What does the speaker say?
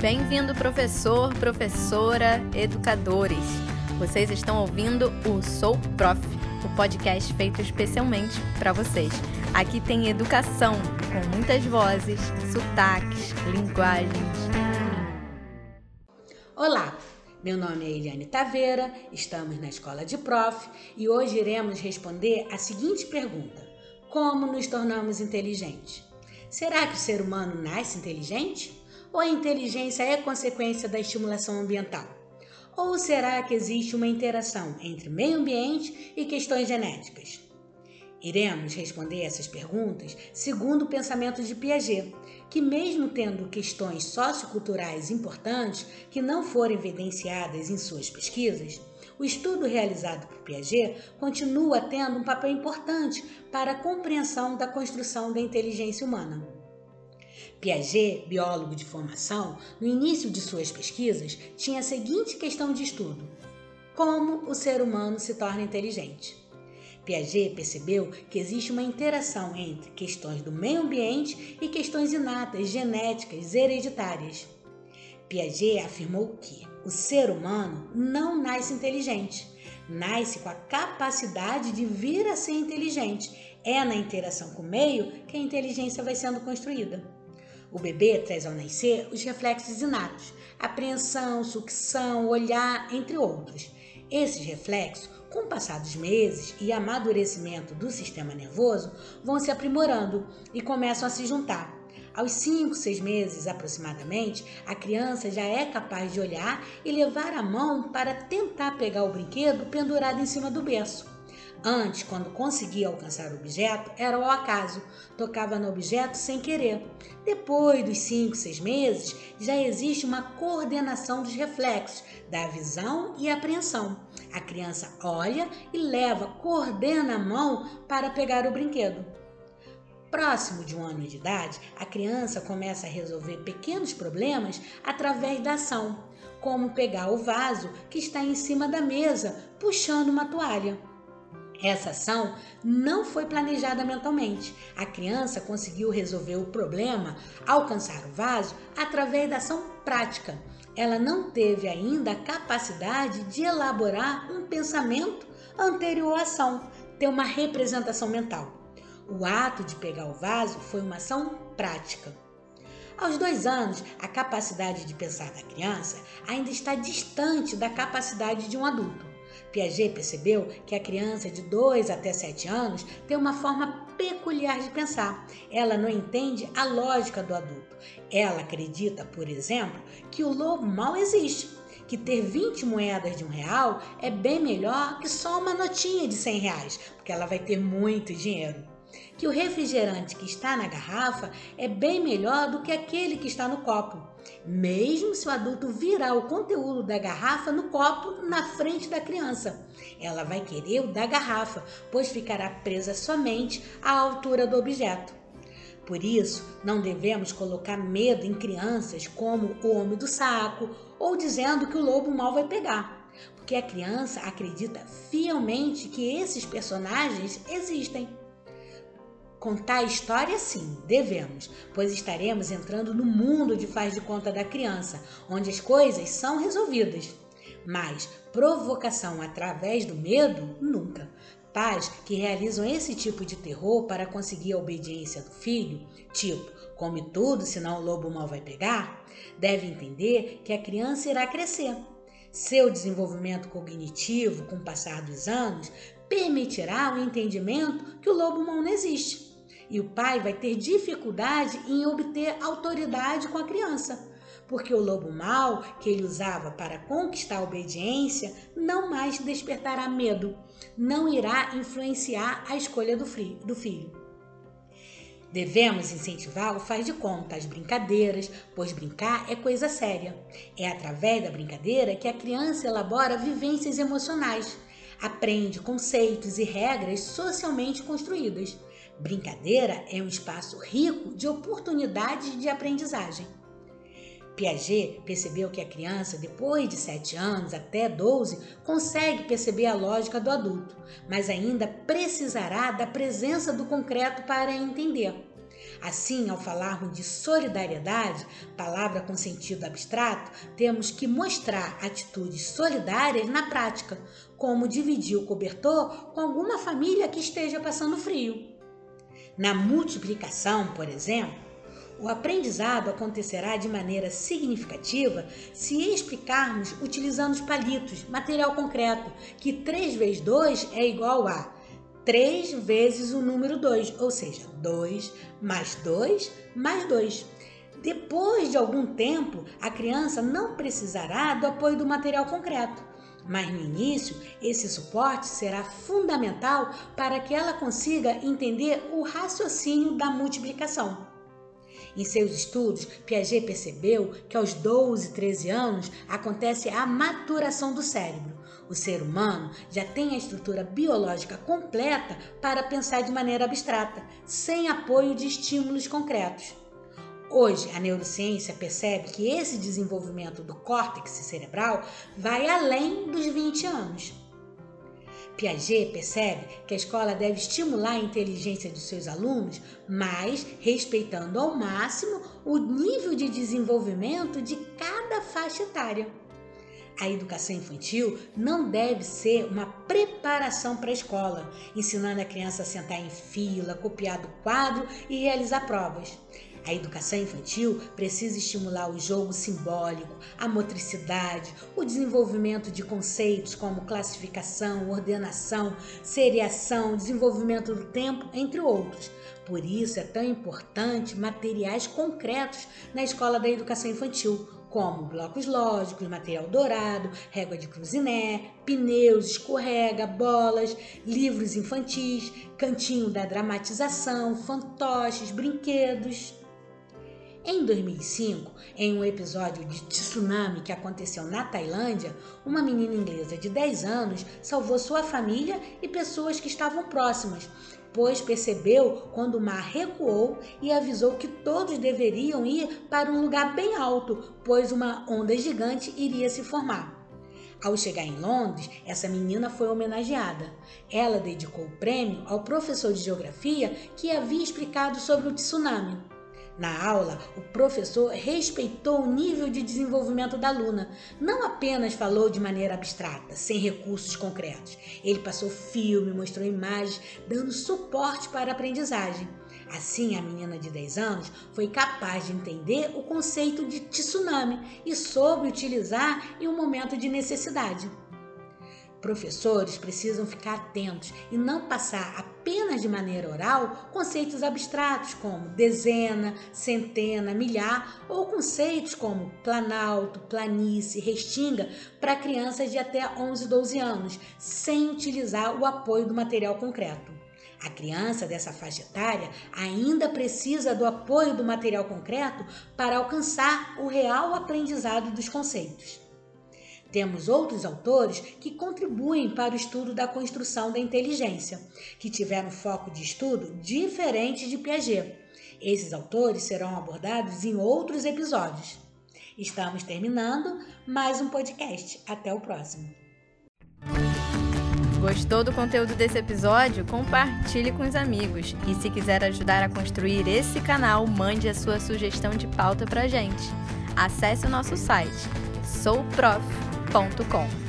Bem-vindo, professor, professora, educadores. Vocês estão ouvindo o Sou Prof, o podcast feito especialmente para vocês. Aqui tem educação com muitas vozes, sotaques, linguagens. Olá, meu nome é Eliane Taveira, estamos na Escola de Prof e hoje iremos responder a seguinte pergunta: Como nos tornamos inteligentes? Será que o ser humano nasce inteligente? Ou a inteligência é consequência da estimulação ambiental? Ou será que existe uma interação entre meio ambiente e questões genéticas? Iremos responder essas perguntas segundo o pensamento de Piaget, que, mesmo tendo questões socioculturais importantes que não foram evidenciadas em suas pesquisas, o estudo realizado por Piaget continua tendo um papel importante para a compreensão da construção da inteligência humana. Piaget, biólogo de formação, no início de suas pesquisas, tinha a seguinte questão de estudo: como o ser humano se torna inteligente? Piaget percebeu que existe uma interação entre questões do meio ambiente e questões inatas, genéticas, hereditárias. Piaget afirmou que o ser humano não nasce inteligente, nasce com a capacidade de vir a ser inteligente. É na interação com o meio que a inteligência vai sendo construída. O bebê traz ao nascer os reflexos inatos, apreensão, sucção, olhar, entre outros. Esses reflexos com o passar dos meses e amadurecimento do sistema nervoso, vão se aprimorando e começam a se juntar. Aos 5, 6 meses aproximadamente, a criança já é capaz de olhar e levar a mão para tentar pegar o brinquedo pendurado em cima do berço. Antes, quando conseguia alcançar o objeto, era ao acaso, tocava no objeto sem querer. Depois dos 5, 6 meses, já existe uma coordenação dos reflexos, da visão e apreensão. A criança olha e leva, coordena a mão para pegar o brinquedo. Próximo de um ano de idade, a criança começa a resolver pequenos problemas através da ação, como pegar o vaso que está em cima da mesa, puxando uma toalha. Essa ação não foi planejada mentalmente. A criança conseguiu resolver o problema, alcançar o vaso, através da ação prática. Ela não teve ainda a capacidade de elaborar um pensamento anterior à ação, ter uma representação mental. O ato de pegar o vaso foi uma ação prática. Aos dois anos, a capacidade de pensar da criança ainda está distante da capacidade de um adulto. Piaget percebeu que a criança de 2 até 7 anos tem uma forma peculiar de pensar. Ela não entende a lógica do adulto. Ela acredita, por exemplo, que o lobo mal existe, que ter 20 moedas de um real é bem melhor que só uma notinha de 100 reais, porque ela vai ter muito dinheiro que o refrigerante que está na garrafa é bem melhor do que aquele que está no copo, mesmo se o adulto virar o conteúdo da garrafa no copo na frente da criança. Ela vai querer o da garrafa, pois ficará presa somente à altura do objeto. Por isso, não devemos colocar medo em crianças como o homem do saco ou dizendo que o lobo mal vai pegar, porque a criança acredita fielmente que esses personagens existem. Contar a história, sim, devemos, pois estaremos entrando no mundo de faz de conta da criança, onde as coisas são resolvidas. Mas provocação através do medo, nunca. Pais que realizam esse tipo de terror para conseguir a obediência do filho, tipo, come tudo, senão o lobo mal vai pegar, devem entender que a criança irá crescer. Seu desenvolvimento cognitivo, com o passar dos anos, permitirá o entendimento que o lobo mal não existe e o pai vai ter dificuldade em obter autoridade com a criança, porque o lobo mau que ele usava para conquistar a obediência não mais despertará medo, não irá influenciar a escolha do filho. Devemos incentivar o faz de conta, as brincadeiras, pois brincar é coisa séria. É através da brincadeira que a criança elabora vivências emocionais, aprende conceitos e regras socialmente construídas. Brincadeira é um espaço rico de oportunidades de aprendizagem. Piaget percebeu que a criança, depois de 7 anos até 12, consegue perceber a lógica do adulto, mas ainda precisará da presença do concreto para entender. Assim, ao falarmos de solidariedade, palavra com sentido abstrato, temos que mostrar atitudes solidárias na prática, como dividir o cobertor com alguma família que esteja passando frio. Na multiplicação, por exemplo, o aprendizado acontecerá de maneira significativa se explicarmos utilizando os palitos, material concreto, que 3 vezes 2 é igual a 3 vezes o número 2, ou seja, 2 mais 2 mais 2. Depois de algum tempo, a criança não precisará do apoio do material concreto, mas no início, esse suporte será fundamental para que ela consiga entender o raciocínio da multiplicação. Em seus estudos, Piaget percebeu que aos 12, 13 anos acontece a maturação do cérebro. O ser humano já tem a estrutura biológica completa para pensar de maneira abstrata, sem apoio de estímulos concretos. Hoje, a neurociência percebe que esse desenvolvimento do córtex cerebral vai além dos 20 anos. Piaget percebe que a escola deve estimular a inteligência dos seus alunos, mas respeitando ao máximo o nível de desenvolvimento de cada faixa etária. A educação infantil não deve ser uma preparação para a escola, ensinando a criança a sentar em fila, copiar do quadro e realizar provas. A educação infantil precisa estimular o jogo simbólico, a motricidade, o desenvolvimento de conceitos como classificação, ordenação, seriação, desenvolvimento do tempo, entre outros. Por isso é tão importante materiais concretos na escola da educação infantil, como blocos lógicos, material dourado, régua de cruziné, pneus, escorrega, bolas, livros infantis, cantinho da dramatização, fantoches, brinquedos. Em 2005, em um episódio de tsunami que aconteceu na Tailândia, uma menina inglesa de 10 anos salvou sua família e pessoas que estavam próximas, pois percebeu quando o mar recuou e avisou que todos deveriam ir para um lugar bem alto, pois uma onda gigante iria se formar. Ao chegar em Londres, essa menina foi homenageada. Ela dedicou o prêmio ao professor de geografia que havia explicado sobre o tsunami. Na aula, o professor respeitou o nível de desenvolvimento da aluna. Não apenas falou de maneira abstrata, sem recursos concretos. Ele passou filme, mostrou imagens, dando suporte para a aprendizagem. Assim, a menina de 10 anos foi capaz de entender o conceito de tsunami e soube utilizar em um momento de necessidade. Professores precisam ficar atentos e não passar apenas de maneira oral conceitos abstratos como dezena, centena, milhar ou conceitos como planalto, planície, restinga para crianças de até 11, 12 anos, sem utilizar o apoio do material concreto. A criança dessa faixa etária ainda precisa do apoio do material concreto para alcançar o real aprendizado dos conceitos. Temos outros autores que contribuem para o estudo da construção da inteligência, que tiveram foco de estudo diferente de Piaget. Esses autores serão abordados em outros episódios. Estamos terminando mais um podcast. Até o próximo. Gostou do conteúdo desse episódio? Compartilhe com os amigos. E se quiser ajudar a construir esse canal, mande a sua sugestão de pauta pra gente. Acesse o nosso site souprof.com.